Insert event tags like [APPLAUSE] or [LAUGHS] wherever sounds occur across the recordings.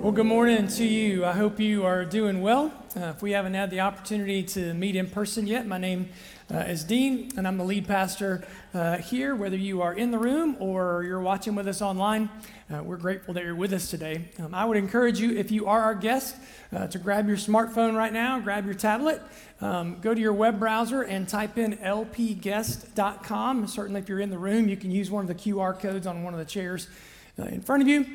Well, good morning to you. I hope you are doing well. Uh, if we haven't had the opportunity to meet in person yet, my name uh, is Dean, and I'm the lead pastor uh, here. Whether you are in the room or you're watching with us online, uh, we're grateful that you're with us today. Um, I would encourage you, if you are our guest, uh, to grab your smartphone right now, grab your tablet, um, go to your web browser, and type in lpguest.com. Certainly, if you're in the room, you can use one of the QR codes on one of the chairs uh, in front of you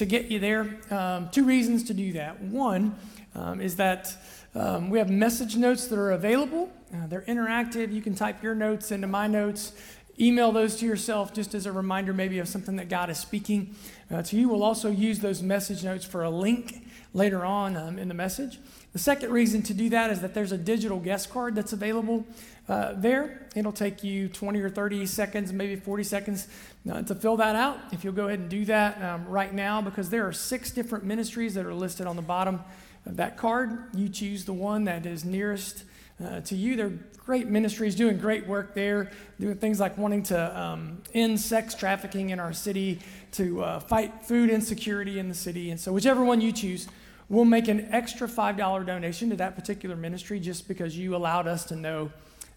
to get you there. Um, two reasons to do that. One um, is that um, we have message notes that are available. Uh, they're interactive. You can type your notes into my notes, email those to yourself just as a reminder, maybe of something that God is speaking uh, to you. We'll also use those message notes for a link later on um, in the message. The second reason to do that is that there's a digital guest card that's available uh, there. It'll take you 20 or 30 seconds, maybe 40 seconds uh, to fill that out. If you'll go ahead and do that um, right now, because there are six different ministries that are listed on the bottom of that card. You choose the one that is nearest uh, to you. They're great ministries doing great work there, doing things like wanting to um, end sex trafficking in our city, to uh, fight food insecurity in the city. And so, whichever one you choose, we'll make an extra $5 donation to that particular ministry just because you allowed us to know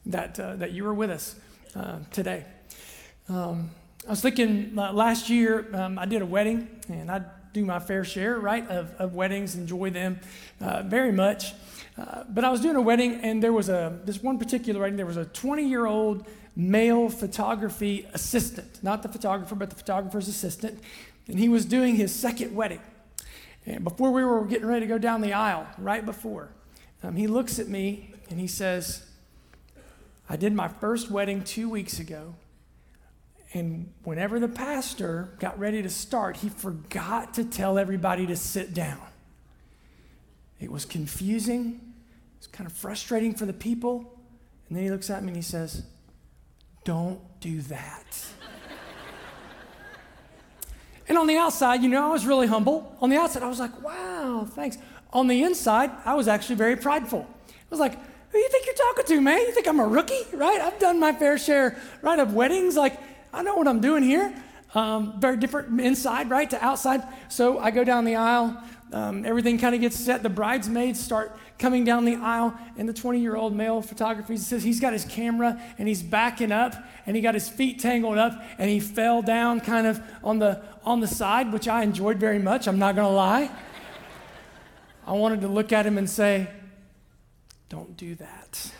that, uh, that you were with us uh, today. Um, I was thinking uh, last year um, I did a wedding, and I do my fair share, right, of, of weddings, enjoy them uh, very much. Uh, but I was doing a wedding, and there was a this one particular wedding. There was a 20 year old male photography assistant, not the photographer, but the photographer's assistant, and he was doing his second wedding. And before we were getting ready to go down the aisle, right before, um, he looks at me and he says, I did my first wedding two weeks ago. And whenever the pastor got ready to start, he forgot to tell everybody to sit down. It was confusing, it was kind of frustrating for the people. And then he looks at me and he says, Don't do that. [LAUGHS] and on the outside, you know, I was really humble. On the outside, I was like, Wow, thanks. On the inside, I was actually very prideful. I was like, who do you think you're talking to, man? You think I'm a rookie, right? I've done my fair share, right, of weddings. Like, I know what I'm doing here. Um, very different inside, right, to outside. So I go down the aisle. Um, everything kind of gets set. The bridesmaids start coming down the aisle, and the 20 year old male photographer says he's got his camera and he's backing up, and he got his feet tangled up, and he fell down kind of on the on the side, which I enjoyed very much. I'm not going to lie. [LAUGHS] I wanted to look at him and say, don't do that.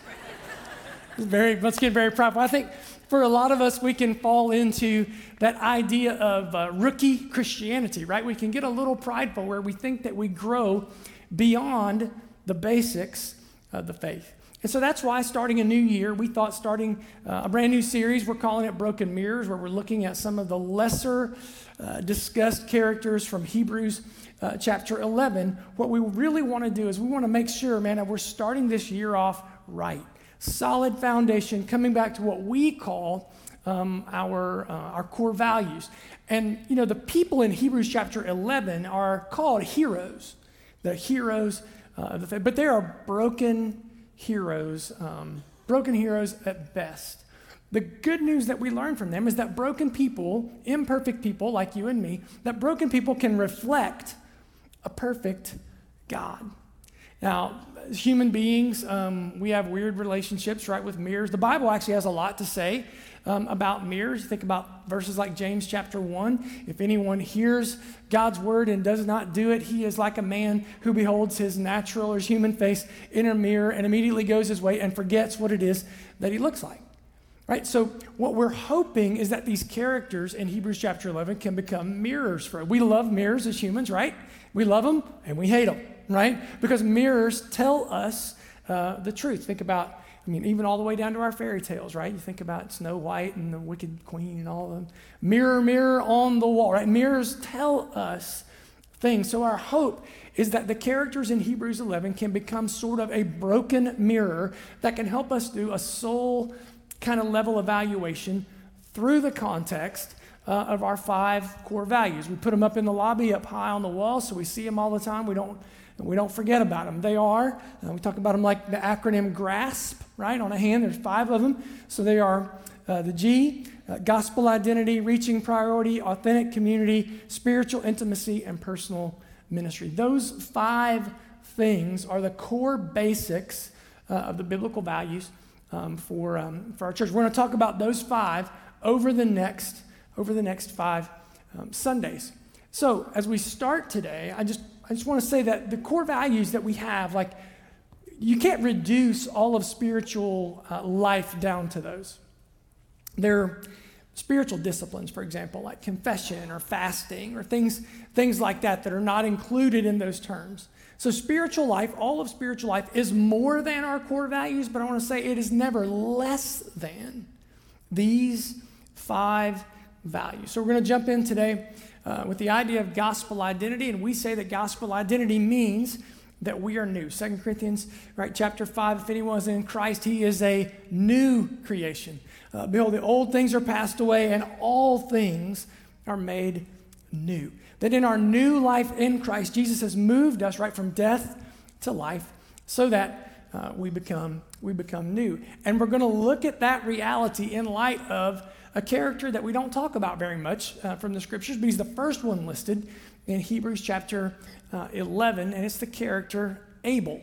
[LAUGHS] very, let's get very proud. I think for a lot of us, we can fall into that idea of uh, rookie Christianity, right? We can get a little prideful where we think that we grow beyond the basics of the faith. And so that's why, starting a new year, we thought starting uh, a brand new series, we're calling it Broken Mirrors, where we're looking at some of the lesser uh, discussed characters from Hebrews uh, chapter 11, what we really want to do is we want to make sure, man, that we're starting this year off right. Solid foundation, coming back to what we call um, our, uh, our core values. And, you know, the people in Hebrews chapter 11 are called heroes. The heroes, uh, the, but they are broken heroes, um, broken heroes at best. The good news that we learn from them is that broken people, imperfect people like you and me, that broken people can reflect a perfect God. Now, as human beings, um, we have weird relationships, right, with mirrors. The Bible actually has a lot to say um, about mirrors. Think about verses like James chapter 1. If anyone hears God's word and does not do it, he is like a man who beholds his natural or his human face in a mirror and immediately goes his way and forgets what it is that he looks like. Right? So, what we're hoping is that these characters in Hebrews chapter 11 can become mirrors for us. We love mirrors as humans, right? We love them and we hate them, right? Because mirrors tell us uh, the truth. Think about, I mean, even all the way down to our fairy tales, right? You think about Snow White and the Wicked Queen and all of them. Mirror, mirror on the wall, right? Mirrors tell us things. So, our hope is that the characters in Hebrews 11 can become sort of a broken mirror that can help us do a soul kind of level evaluation through the context uh, of our five core values. We put them up in the lobby, up high on the wall, so we see them all the time. We don't, we don't forget about them. They are, uh, we talk about them like the acronym GRASP, right? On a hand, there's five of them. So they are uh, the G, uh, gospel identity, reaching priority, authentic community, spiritual intimacy, and personal ministry. Those five things are the core basics uh, of the biblical values um, for, um, for our church. We're going to talk about those five over the next, over the next five um, Sundays. So as we start today, I just, I just want to say that the core values that we have, like you can't reduce all of spiritual uh, life down to those. They're spiritual disciplines, for example, like confession or fasting or things, things like that that are not included in those terms. So, spiritual life, all of spiritual life, is more than our core values, but I want to say it is never less than these five values. So, we're going to jump in today uh, with the idea of gospel identity, and we say that gospel identity means that we are new. Second Corinthians, right, chapter 5, if anyone is in Christ, he is a new creation. Uh, behold, the old things are passed away, and all things are made new. That in our new life in Christ, Jesus has moved us right from death to life so that uh, we, become, we become new. And we're going to look at that reality in light of a character that we don't talk about very much uh, from the scriptures, but he's the first one listed in Hebrews chapter uh, 11, and it's the character Abel.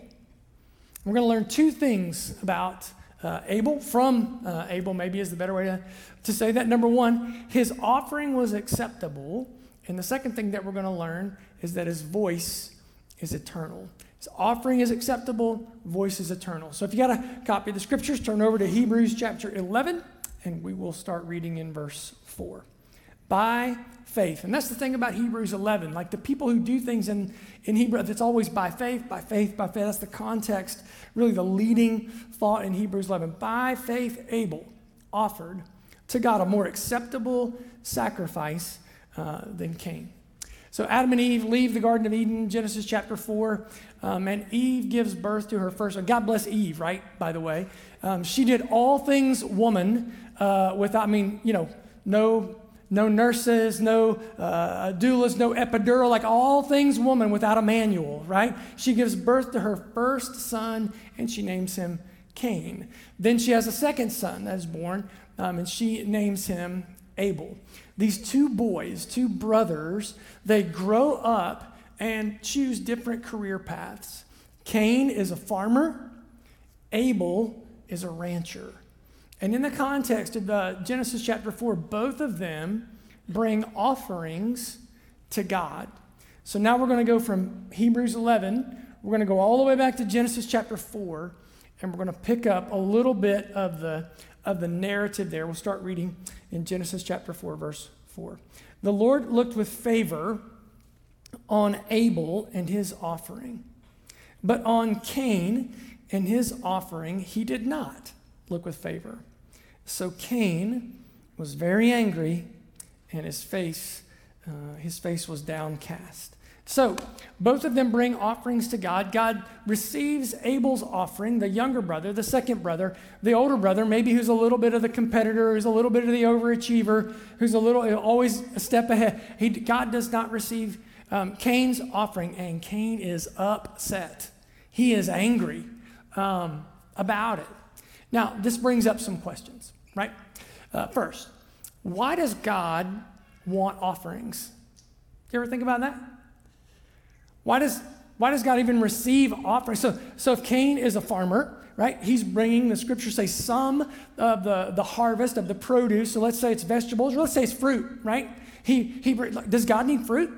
We're going to learn two things about uh, Abel, from uh, Abel, maybe is the better way to, to say that. Number one, his offering was acceptable. And the second thing that we're going to learn is that his voice is eternal. His offering is acceptable, voice is eternal. So if you got a copy of the scriptures, turn over to Hebrews chapter 11, and we will start reading in verse 4 by faith. And that's the thing about Hebrews 11. Like the people who do things in, in Hebrew, it's always by faith, by faith, by faith. That's the context, really the leading thought in Hebrews 11. By faith, Abel offered to God a more acceptable sacrifice uh, than Cain. So Adam and Eve leave the Garden of Eden, Genesis chapter 4, um, and Eve gives birth to her first. God bless Eve, right, by the way. Um, she did all things woman uh, without, I mean, you know, no no nurses, no uh, doulas, no epidural, like all things woman without a manual, right? She gives birth to her first son and she names him Cain. Then she has a second son that is born um, and she names him Abel. These two boys, two brothers, they grow up and choose different career paths. Cain is a farmer, Abel is a rancher. And in the context of the Genesis chapter 4, both of them bring offerings to God. So now we're going to go from Hebrews 11, we're going to go all the way back to Genesis chapter 4, and we're going to pick up a little bit of the, of the narrative there. We'll start reading in Genesis chapter 4, verse 4. The Lord looked with favor on Abel and his offering, but on Cain and his offering he did not look with favor. So Cain was very angry, and his face, uh, his face was downcast. So both of them bring offerings to God. God receives Abel's offering, the younger brother, the second brother, the older brother, maybe who's a little bit of the competitor, who's a little bit of the overachiever, who's a little always a step ahead. He, God does not receive um, Cain's offering, and Cain is upset. He is angry um, about it. Now, this brings up some questions, right? Uh, first, why does God want offerings? Do you ever think about that? Why does, why does God even receive offerings? So, so if Cain is a farmer, right, he's bringing, the scriptures say, some of the, the harvest of the produce. So let's say it's vegetables, or let's say it's fruit, right? He, he, does God need fruit?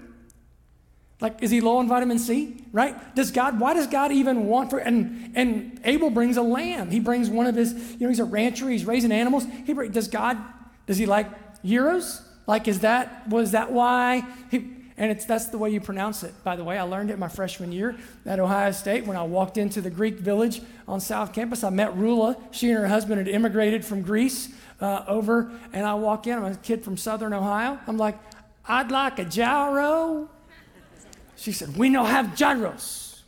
Like, is he low on vitamin C? Right? Does God, why does God even want for, and, and Abel brings a lamb. He brings one of his, you know, he's a rancher, he's raising animals. He, does God, does he like euros? Like, is that, was that why? He, and it's, that's the way you pronounce it, by the way. I learned it my freshman year at Ohio State when I walked into the Greek village on South Campus. I met Rula. She and her husband had immigrated from Greece uh, over, and I walk in. I'm a kid from Southern Ohio. I'm like, I'd like a gyro she said, We don't have gyros.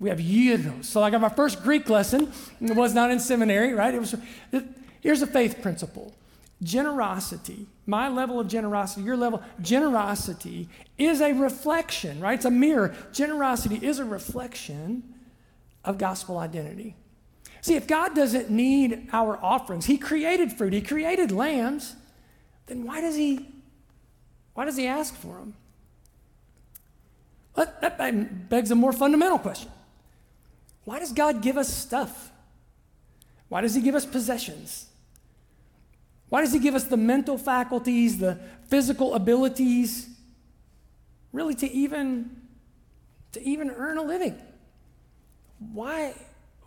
We have gyros. So I got my first Greek lesson. It was not in seminary, right? It was. It, here's a faith principle generosity, my level of generosity, your level, generosity is a reflection, right? It's a mirror. Generosity is a reflection of gospel identity. See, if God doesn't need our offerings, He created fruit, He created lambs, then why does He, why does He ask for them? That, that begs a more fundamental question Why does God give us stuff? Why does He give us possessions? Why does He give us the mental faculties, the physical abilities, really to even, to even earn a living? Why,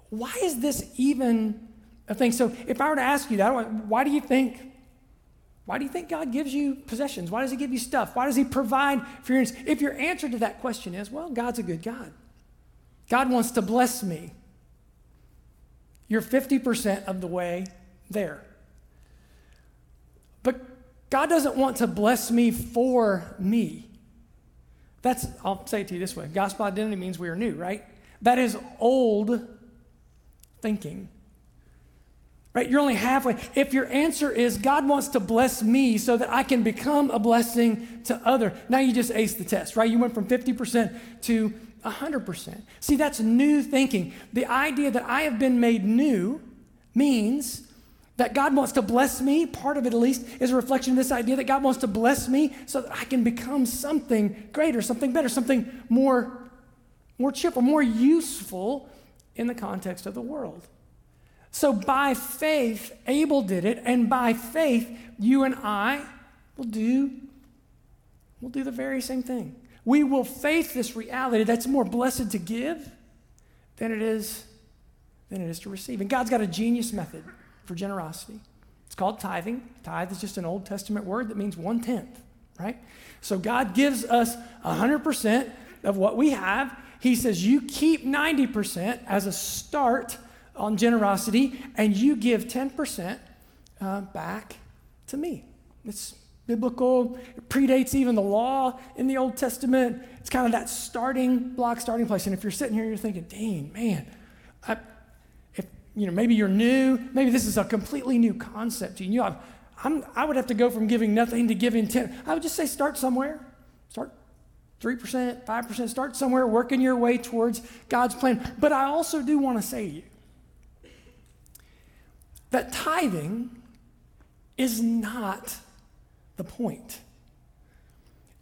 why is this even a thing? So if I were to ask you that, why do you think why do you think God gives you possessions? Why does He give you stuff? Why does He provide for your needs? If your answer to that question is, well, God's a good God, God wants to bless me, you're 50% of the way there. But God doesn't want to bless me for me. That's, I'll say it to you this way gospel identity means we are new, right? That is old thinking right? You're only halfway. If your answer is God wants to bless me so that I can become a blessing to other, now you just aced the test, right? You went from 50% to 100%. See, that's new thinking. The idea that I have been made new means that God wants to bless me, part of it at least, is a reflection of this idea that God wants to bless me so that I can become something greater, something better, something more, more cheerful, more useful in the context of the world. So by faith, Abel did it, and by faith, you and I will do, will do the very same thing. We will faith this reality that's more blessed to give than it is than it is to receive. And God's got a genius method for generosity. It's called tithing. Tithe is just an Old Testament word that means one tenth, right? So God gives us 100% of what we have. He says, You keep 90% as a start on generosity, and you give 10% uh, back to me. It's biblical, it predates even the law in the Old Testament. It's kind of that starting block, starting place. And if you're sitting here, you're thinking, dang, man, I, if, you know, maybe you're new, maybe this is a completely new concept to you. i I'm, I would have to go from giving nothing to giving 10. I would just say start somewhere. Start 3%, 5%, start somewhere, working your way towards God's plan. But I also do want to say to you, that tithing is not the point.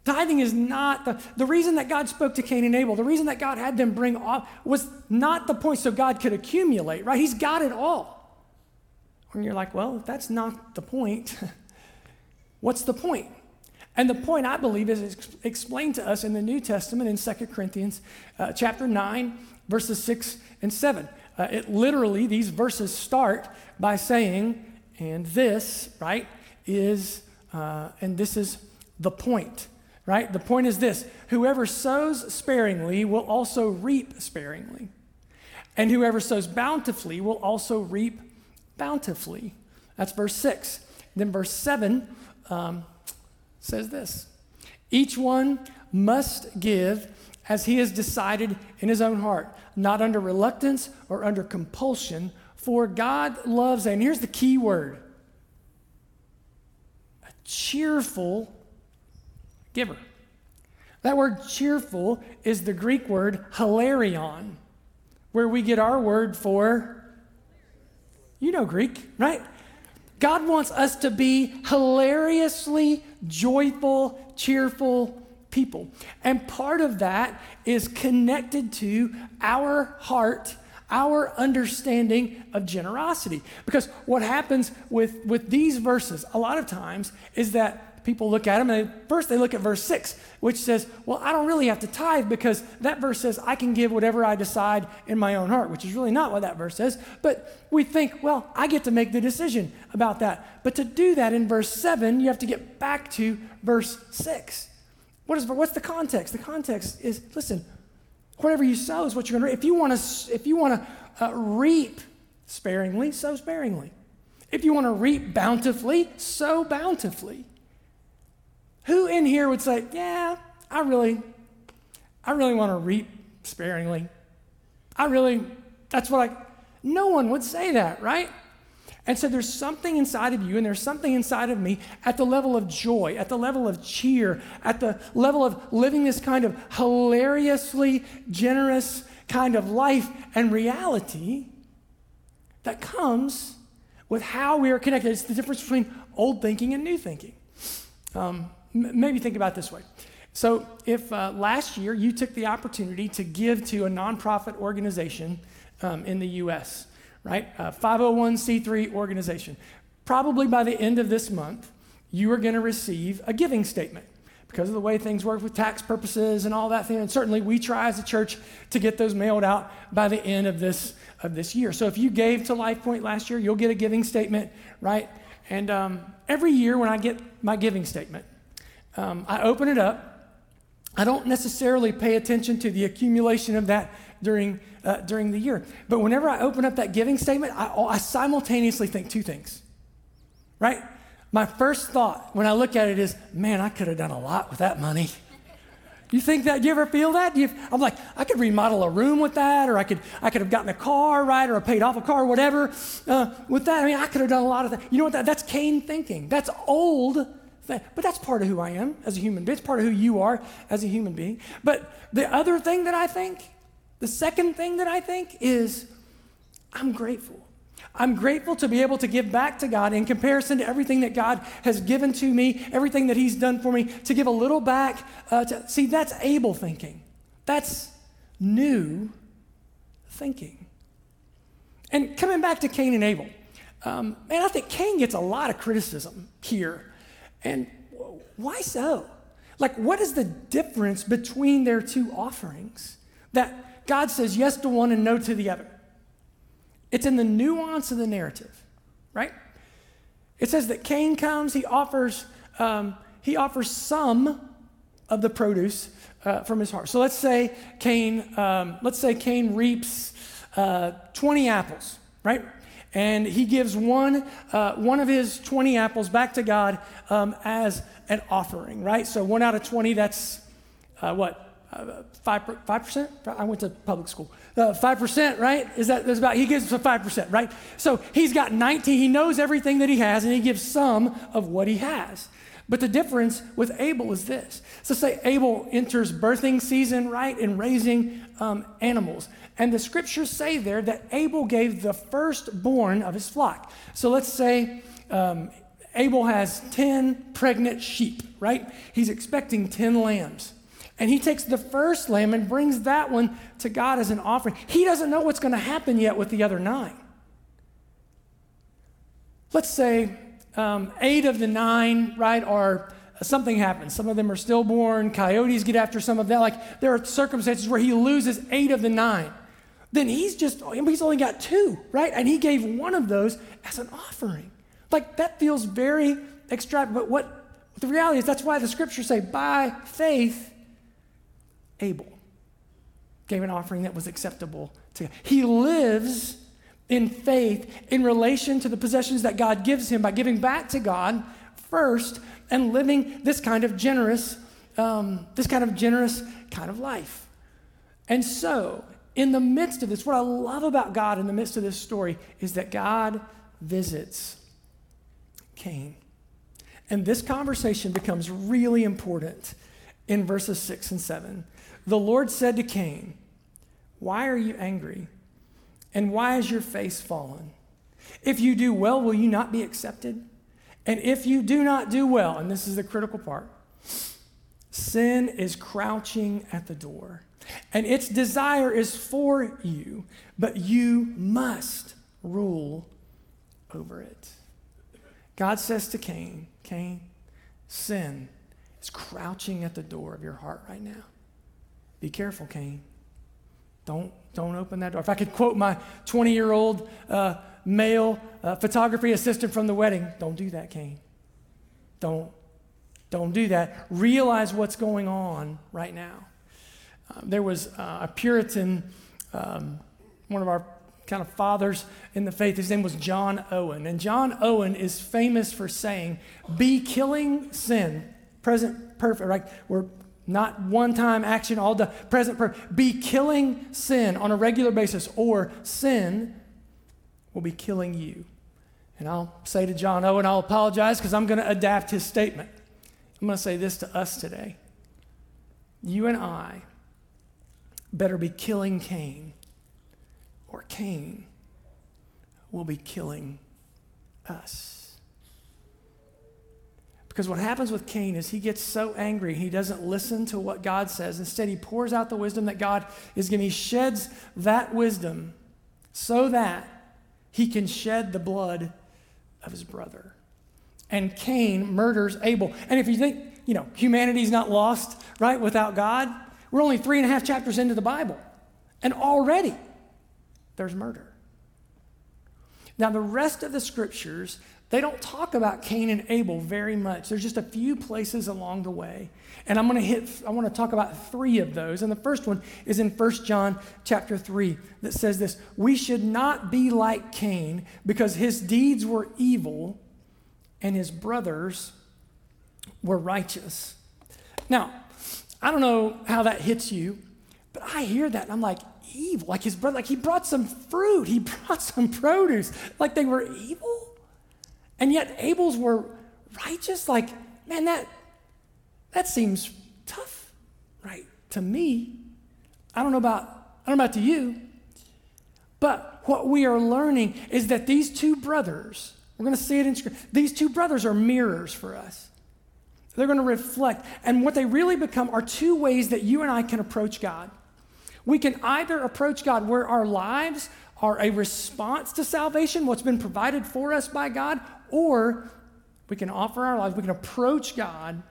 Tithing is not the, the reason that God spoke to Cain and Abel, the reason that God had them bring off was not the point so God could accumulate, right? He's got it all. And you're like, well, that's not the point, [LAUGHS] what's the point? And the point, I believe, is explained to us in the New Testament in 2 Corinthians uh, chapter 9, verses 6 and 7. Uh, it literally, these verses start by saying, and this, right, is, uh, and this is the point, right? The point is this whoever sows sparingly will also reap sparingly, and whoever sows bountifully will also reap bountifully. That's verse 6. Then verse 7 um, says this Each one must give as he has decided in his own heart, not under reluctance or under compulsion, for God loves, and here's the key word a cheerful giver. That word cheerful is the Greek word hilarion, where we get our word for, you know Greek, right? God wants us to be hilariously joyful, cheerful people. And part of that is connected to our heart, our understanding of generosity. Because what happens with, with these verses a lot of times is that people look at them and they, first they look at verse 6 which says well i don't really have to tithe because that verse says i can give whatever i decide in my own heart which is really not what that verse says but we think well i get to make the decision about that but to do that in verse 7 you have to get back to verse 6 what is, what's the context? The context is listen, whatever you sow is what you're going to reap. If you want to, if you want to uh, reap sparingly, sow sparingly. If you want to reap bountifully, sow bountifully. Who in here would say, "Yeah, I really, I really want to reap sparingly. I really, that's what I." No one would say that, right? And so there's something inside of you, and there's something inside of me at the level of joy, at the level of cheer, at the level of living this kind of hilariously generous kind of life and reality that comes with how we are connected. It's the difference between old thinking and new thinking. Um, maybe think about this way. So, if uh, last year you took the opportunity to give to a nonprofit organization um, in the US, right? A 501c3 organization, probably by the end of this month, you are going to receive a giving statement because of the way things work with tax purposes and all that thing. And certainly we try as a church to get those mailed out by the end of this, of this year. So if you gave to LifePoint last year, you'll get a giving statement, right? And um, every year when I get my giving statement, um, I open it up I don't necessarily pay attention to the accumulation of that during, uh, during the year. But whenever I open up that giving statement, I, I simultaneously think two things, right? My first thought when I look at it is, man, I could have done a lot with that money. You think that? Do you ever feel that? You, I'm like, I could remodel a room with that, or I could, I could have gotten a car, right, or I paid off a car, whatever. Uh, with that, I mean, I could have done a lot of that. You know what? That, that's Cain thinking. That's old thing. but that's part of who I am as a human being. It's part of who you are as a human being. But the other thing that I think, the second thing that I think is I'm grateful. I'm grateful to be able to give back to God in comparison to everything that God has given to me, everything that He's done for me, to give a little back. Uh, to, see, that's Abel thinking. That's new thinking. And coming back to Cain and Abel, um, man, I think Cain gets a lot of criticism here and why so? Like, what is the difference between their two offerings that God says yes to one and no to the other? It's in the nuance of the narrative, right? It says that Cain comes, he offers, um, he offers some of the produce uh, from his heart. So let's say Cain, um, let's say Cain reaps uh, 20 apples, right? and he gives one, uh, one of his 20 apples back to God um, as an offering, right? So one out of 20, that's uh, what? Uh, five percent. I went to public school. Uh, five percent, right? Is that that's about? He gives us five percent, right? So he's got nineteen. He knows everything that he has, and he gives some of what he has. But the difference with Abel is this. So say Abel enters birthing season, right, and raising um, animals. And the scriptures say there that Abel gave the firstborn of his flock. So let's say um, Abel has 10 pregnant sheep, right? He's expecting 10 lambs. And he takes the first lamb and brings that one to God as an offering. He doesn't know what's going to happen yet with the other nine. Let's say um, eight of the nine, right, are something happens. Some of them are stillborn. Coyotes get after some of them. Like there are circumstances where he loses eight of the nine then he's just, he's only got two, right? And he gave one of those as an offering. Like that feels very extravagant. But what the reality is, that's why the scriptures say, by faith, Abel gave an offering that was acceptable to God. He lives in faith in relation to the possessions that God gives him by giving back to God first and living this kind of generous, um, this kind of generous kind of life. And so, in the midst of this, what I love about God in the midst of this story is that God visits Cain. And this conversation becomes really important in verses 6 and 7. The Lord said to Cain, Why are you angry? And why is your face fallen? If you do well, will you not be accepted? And if you do not do well, and this is the critical part, sin is crouching at the door and its desire is for you, but you must rule over it. God says to Cain, Cain, sin is crouching at the door of your heart right now. Be careful, Cain. Don't, don't open that door. If I could quote my 20 year old uh, male uh, photography assistant from the wedding, don't do that, Cain. Don't, don't do that. Realize what's going on right now. Um, there was uh, a Puritan, um, one of our kind of fathers in the faith. His name was John Owen. And John Owen is famous for saying, Be killing sin, present perfect, right? We're not one time action, all the present perfect. Be killing sin on a regular basis, or sin will be killing you. And I'll say to John Owen, I'll apologize because I'm going to adapt his statement. I'm going to say this to us today. You and I better be killing Cain, or Cain will be killing us. Because what happens with Cain is he gets so angry, he doesn't listen to what God says. Instead, he pours out the wisdom that God is giving. He sheds that wisdom so that he can shed the blood of his brother. And Cain murders Abel. And if you think, you know, humanity's not lost, right, without God, we're only three and a half chapters into the Bible. And already there's murder. Now, the rest of the scriptures they don't talk about Cain and Abel very much. There's just a few places along the way. And I'm going to hit I want to talk about 3 of those. And the first one is in 1 John chapter 3 that says this, "We should not be like Cain because his deeds were evil and his brothers were righteous." Now, I don't know how that hits you, but I hear that and I'm like, evil. Like his brother, like he brought some fruit, he [LAUGHS] brought some produce, like they were evil. And yet Abel's were righteous. Like, man, that, that seems tough, right? To me. I don't know about, I don't know about to you. But what we are learning is that these two brothers, we're going to see it in scripture, these two brothers are mirrors for us. They're going to reflect. And what they really become are two ways that you and I can approach God. We can either approach God where our lives are a response to salvation, what's been provided for us by God, or we can offer our lives, we can approach God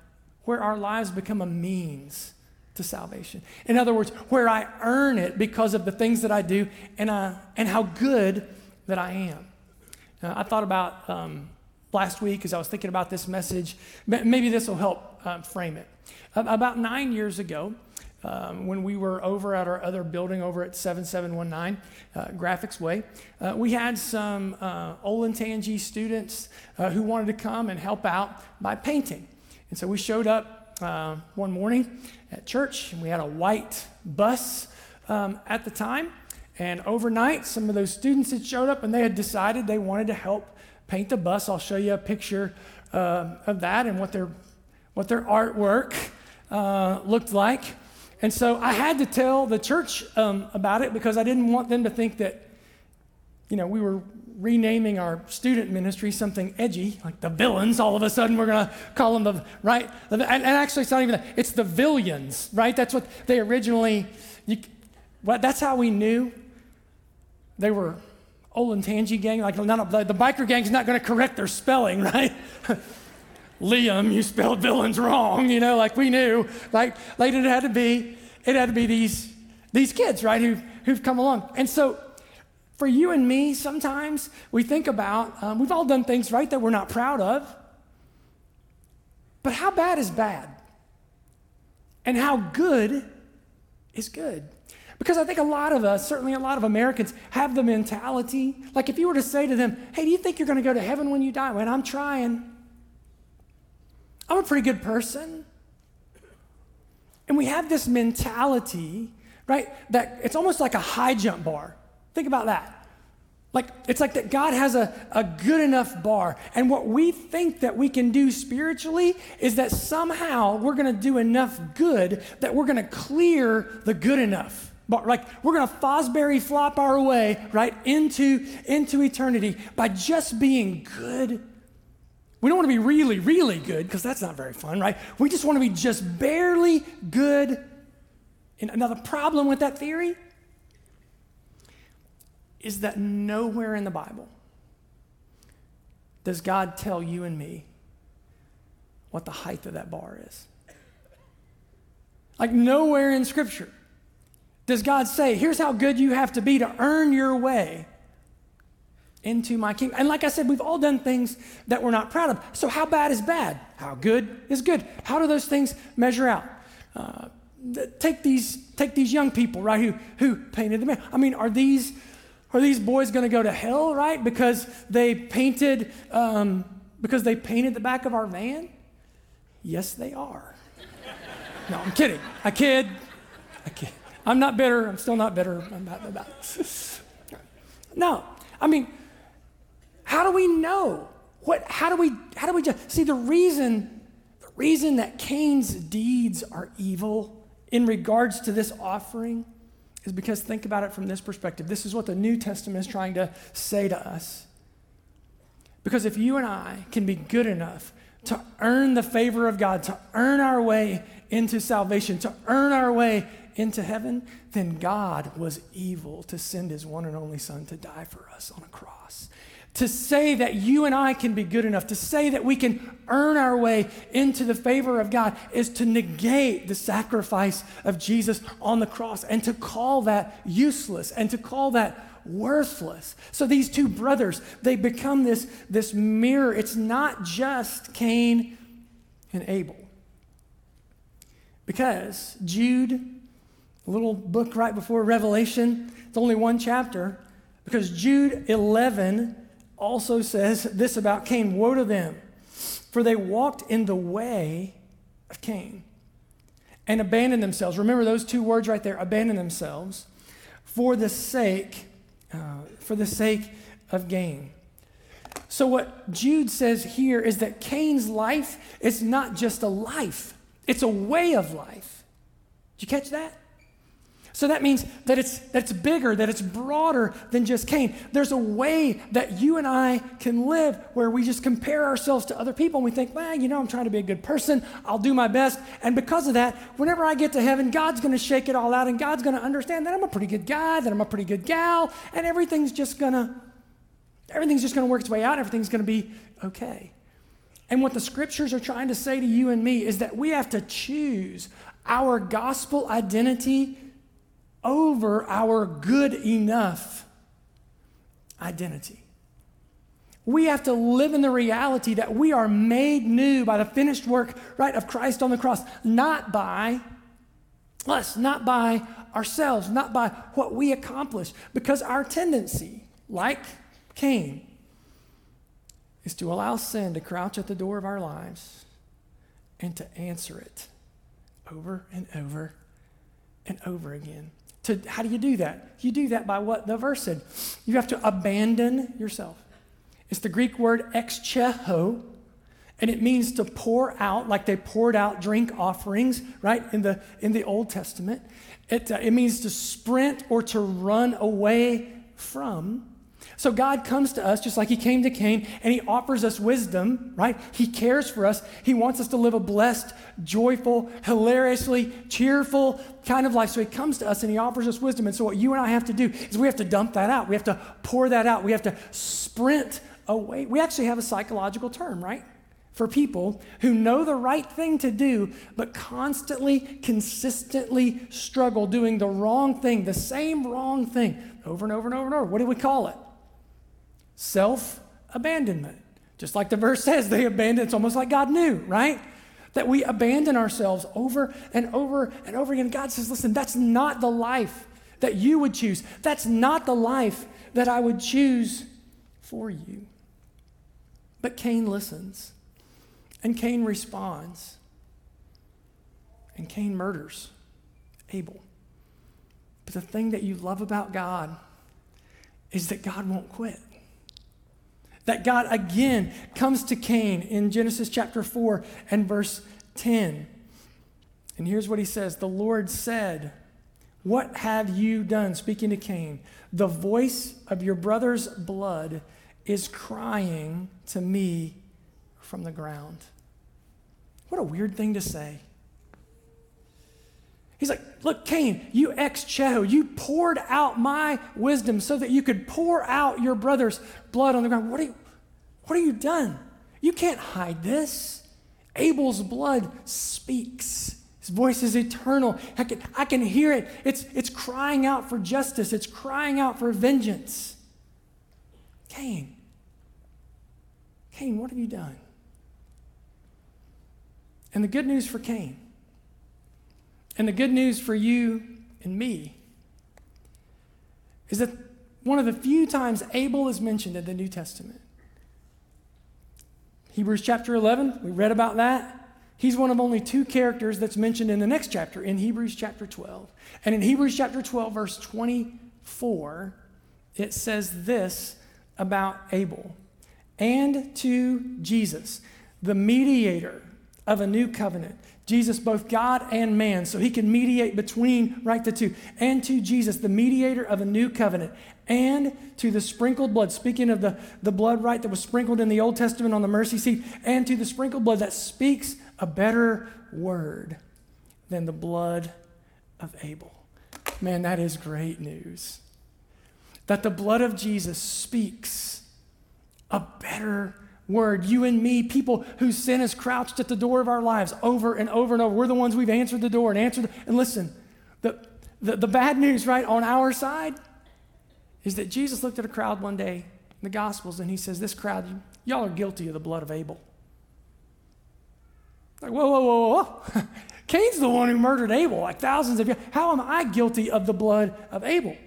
where our lives become a means to salvation. In other words, where I earn it because of the things that I do and, uh, and how good that I am. I thought about um, last week as I was thinking about this message, maybe this will help uh, frame it. about nine years ago, um, when we were over at our other building over at 7719 uh, Graphics Way, uh, we had some uh, Olentangy students uh, who wanted to come and help out by painting. And so we showed up uh, one morning at church, and we had a white bus um, at the time. And overnight, some of those students had showed up and they had decided they wanted to help paint the bus. I'll show you a picture uh, of that and what their, what their artwork looked like. And so I had to tell the church um, about it because I didn't want them to think that, you know, we were renaming our student ministry something edgy, like the villains. All of a sudden, we're going to call them the, right? And, and, actually, it's not even that. It's the villains, right? That's what they originally, you, well, that's how we knew they were Olentangy gang. Like, not, the biker gang's not going to correct their spelling, [LAUGHS] right? Liam, you spelled villains wrong, you know, like we knew. Like, like it had to be, it had to be these, these kids, right, who've, who've come along. And so for you and me, sometimes we think about, um, we've all done things, right, that we're not proud of. But how bad is bad? And how good is good? Because I think a lot of us, certainly a lot of Americans, have the mentality like if you were to say to them, hey, do you think you're going to go to heaven when you die? Well, I'm trying. I'm a pretty good person. And we have this mentality, right, that it's almost like a high jump bar. Think about that. Like, it's like that God has a, a good enough bar. And what we think that we can do spiritually is that somehow we're going to do enough good that we're going to clear the good enough. Bar. Like, we're going to Fosbury flop our way, right, into, into eternity by just being good we don't want to be really, really good because that's not very fun, right? We just want to be just barely good. And another problem with that theory is that nowhere in the Bible does God tell you and me what the height of that bar is. Like, nowhere in Scripture does God say, here's how good you have to be to earn your way into my kingdom. And like I said, we've all done things that we're not proud of. So, how bad is bad? How good is good? How do those things measure out? Uh, take these take these young people right who who painted the man. I mean, are these are these boys going to go to hell right because they painted um, because they painted the back of our van? Yes, they are. [LAUGHS] No, I'm kidding. I kid. I kid. I'm not bitter. I'm still not bitter about, about [LAUGHS] No, I mean, how do we know? What, how do we, how do we just, see the reason, the reason that Cain's deeds are evil in regards to this offering is because think about it from this perspective. This is what the New Testament is trying to say to us. Because if you and I can be good enough to earn the favor of God, to earn our way into salvation, to earn our way into heaven, then God was evil to send his one and only Son to die for us on a cross. To say that you and I can be good enough, to say that we can earn our way into the favor of God, is to negate the sacrifice of Jesus on the cross and to call that useless and to call that worthless. So these two brothers, they become this, this mirror. It's not just Cain and Abel. Because Jude, a little book right before Revelation, it's only one chapter, because Jude 11 also says this about Cain Woe to them, for they walked in the way of Cain and abandoned themselves. Remember those two words right there abandon themselves for the sake, uh, for the sake of gain. So, what Jude says here is that Cain's life is not just a life, it's a way of life. Did you catch that? So that means that it's, that it's bigger, that it's broader than just Cain. There's a way that you and I can live where we just compare ourselves to other people and we think, well, you know, I'm trying to be a good person. I'll do my best. And because of that, whenever I get to heaven, God's going to shake it all out and God's going to understand that I'm a pretty good guy, that I'm a pretty good gal, and everything's just going to, everything's just going to work its way out. Everything's going to be okay. And what the scriptures are trying to say to you and me is that we have to choose our gospel identity over our good enough identity. We have to live in the reality that we are made new by the finished work, right, of Christ on the cross, not by us, not by ourselves, not by what we accomplish, because our tendency, like Cain, is to allow sin to crouch at the door of our lives and to answer it over and over and over again. To, how do you do that? You do that by what the verse said. You have to abandon yourself. It's the Greek word excheho, and it means to pour out, like they poured out drink offerings, right, in the, in the Old Testament. It, uh, it means to sprint or to run away from. So God comes to us just like He came to Cain and He offers us wisdom, right? He cares for us. He wants us to live a blessed, joyful, hilariously cheerful kind of life. So He comes to us and He offers us wisdom. And so what you and I have to do is we have to dump that out. We have to pour that out. We have to sprint away. We actually have a psychological term, right? For people who know the right thing to do, but constantly, consistently struggle doing the wrong thing, the same wrong thing over and over and over and over. What do we call it? Self abandonment. Just like the verse says, they abandon, it's almost like God knew, right? That we abandon ourselves over and over and over again. God says, listen, that's not the life that you would choose. That's not the life that I would choose for you. But Cain listens, and Cain responds, and Cain murders Abel. But the thing that you love about God is that God won't quit that God again comes to Cain in Genesis chapter 4 and verse 10. And here's what he says The Lord said, What have you done? Speaking to Cain, the voice of your brother's blood is crying to me from the ground. What a weird thing to say. He's like, Look, Cain, you ex Cheho, you poured out my wisdom so that you could pour out your brother's blood on the ground. What, are you, what have you done? You can't hide this. Abel's blood speaks. His voice is eternal. I can, I can hear it. It's, it's crying out for justice, it's crying out for vengeance. Cain, Cain, what have you done? And the good news for Cain and the good news for you and me is that one of the few times Abel is mentioned in the New Testament. Hebrews chapter 11, we read about that. He's one of only two characters that's mentioned in the next chapter, in Hebrews chapter 12. And in Hebrews chapter 12, verse 24, it says this about Abel and to Jesus, the mediator of a new covenant Jesus, both God and man, so he can mediate between, right, the two. And to Jesus, the mediator of a new covenant, and to the sprinkled blood, speaking of the, the blood, right, that was sprinkled in the Old Testament on the mercy seat, and to the sprinkled blood that speaks a better word than the blood of Abel. Man, that is great news. That the blood of Jesus speaks a better word. You and me, people whose sin is crouched at the door of our lives over and over and over. We're the ones we've answered the door and answered. And listen, the, the, the bad news, right, on our side is that Jesus looked at a crowd one day in the Gospels and he says, This crowd, y'all are guilty of the blood of Abel. Like, whoa, whoa, whoa, whoa. [LAUGHS] Cain's the one who murdered Abel, like thousands of years. How am I guilty of the blood of Abel?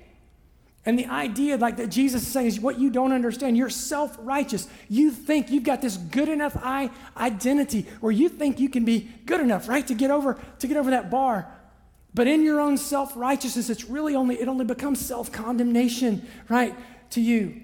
And the idea, like that Jesus is saying, is what you don't understand. You're self righteous. You think you've got this good enough I identity where you think you can be good enough, right, to get over to get over that bar. But in your own self righteousness, it's really only it only becomes self condemnation, right, to you.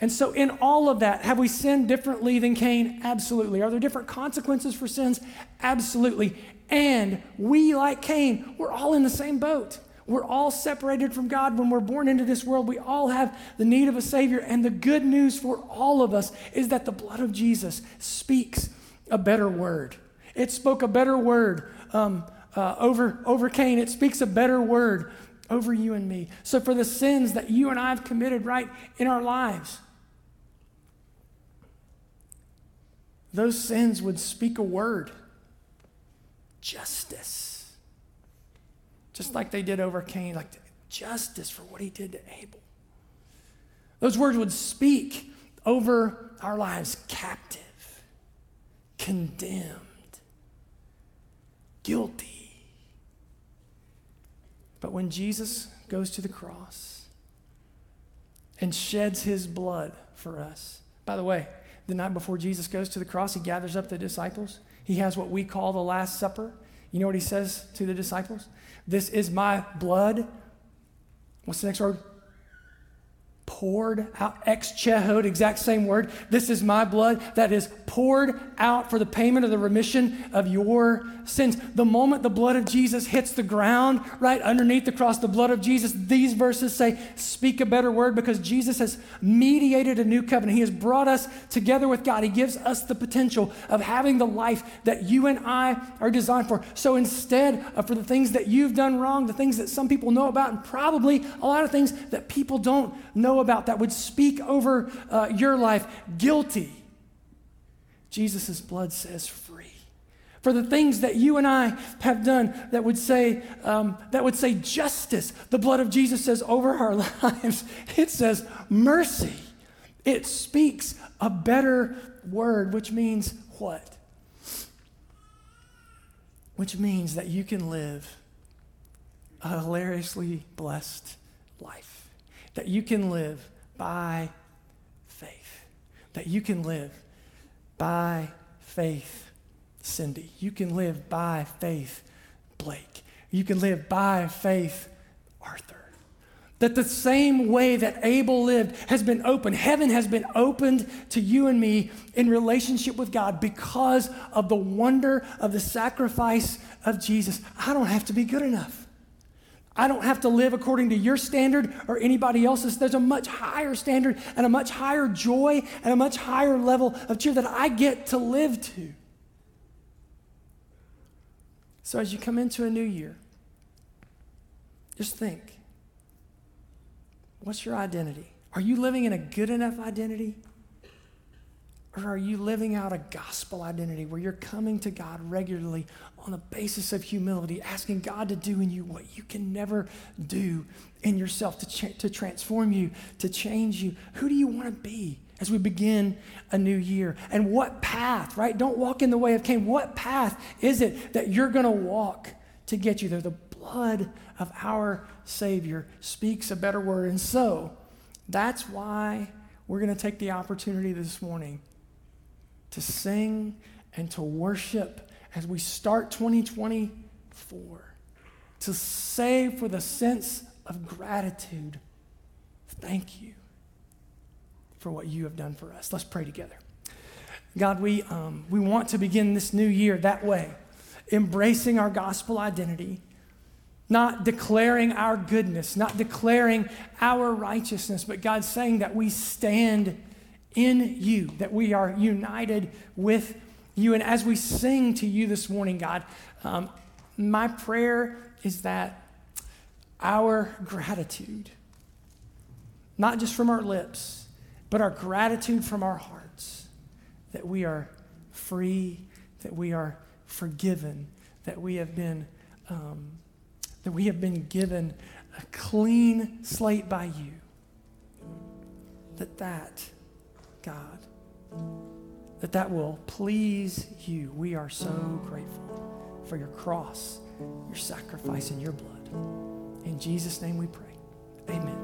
And so, in all of that, have we sinned differently than Cain? Absolutely. Are there different consequences for sins? Absolutely. And we, like Cain, we're all in the same boat. We're all separated from God when we're born into this world. We all have the need of a Savior. And the good news for all of us is that the blood of Jesus speaks a better word. It spoke a better word um, uh, over, over Cain, it speaks a better word over you and me. So, for the sins that you and I have committed right in our lives, those sins would speak a word justice just like they did over Cain, like justice for what he did to Abel. Those words would speak over our lives captive, condemned, guilty. But when Jesus goes to the cross and sheds his blood for us, by the way, the night before Jesus goes to the cross, he gathers up the disciples. He has what we call the Last Supper. You know what he says to the disciples? This is my blood. What's the next word? Poured out, ex chehod, exact same word. This is my blood that is poured out for the payment of the remission of your sins. The moment the blood of Jesus hits the ground, right underneath the cross, the blood of Jesus, these verses say, speak a better word because Jesus has mediated a new covenant. He has brought us together with God. He gives us the potential of having the life that you and I are designed for. So instead of for the things that you've done wrong, the things that some people know about, and probably a lot of things that people don't know about, that would speak over uh, your life guilty. Jesus' blood says free. For the things that you and I have done that would say um, that would say justice, the blood of Jesus says over our [LAUGHS] lives. It says mercy. It speaks a better word, which means what? Which means that you can live a hilariously blessed life that you can live by faith. That you can live by faith, Cindy. You can live by faith, Blake. You can live by faith, Arthur. That the same way that Abel lived has been opened. Heaven has been opened to you and me in relationship with God because of the wonder of the sacrifice of Jesus. I don't have to be good enough. I don't have to live according to your standard or anybody else's. There's a much higher standard and a much higher joy and a much higher level of cheer that I get to live to. So as you come into a new year, just think what's your identity? Are you living in a good enough identity? Or are you living out a gospel identity where you're coming to God regularly on the basis of humility, asking God to do in you what you can never do in yourself, to, cha- to transform you, to change you? Who do you want to be as we begin a new year? And what path, right? Don't walk in the way of Cain. What path is it that you're going to walk to get you there? The blood of our Savior speaks a better word. And so that's why we're going to take the opportunity this morning to sing and to worship as we start 2024, to say for the sense of gratitude, thank you for what you have done for us. Let's pray together. God, we, um, we want to begin this new year that way, embracing our gospel identity, not declaring our goodness, not declaring our righteousness, but God saying that we stand in you, that we are united with you. And as we sing to you this morning, God, um, my prayer is that our gratitude, not just from our lips, but our gratitude from our hearts, that we are free, that we are forgiven, that we have been, um, that we have been given a clean slate by you. That that, God, that that will please you. We are so grateful for your cross, your sacrifice, and your blood. In Jesus' name we pray. Amen.